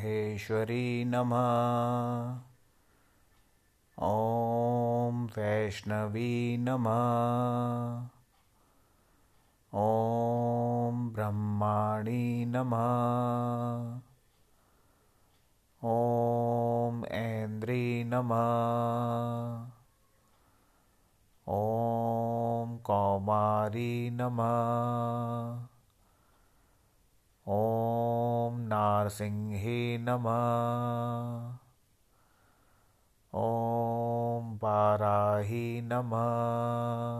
माहेश्वरी नमः। ॐ वैष्णवी नमः। ॐ ब्रह्माणि नमः। ॐ ऐन्द्री नमः। ॐ कौमारी नमः ॐ नारसिंहे नमः। ॐ वाराहि नमः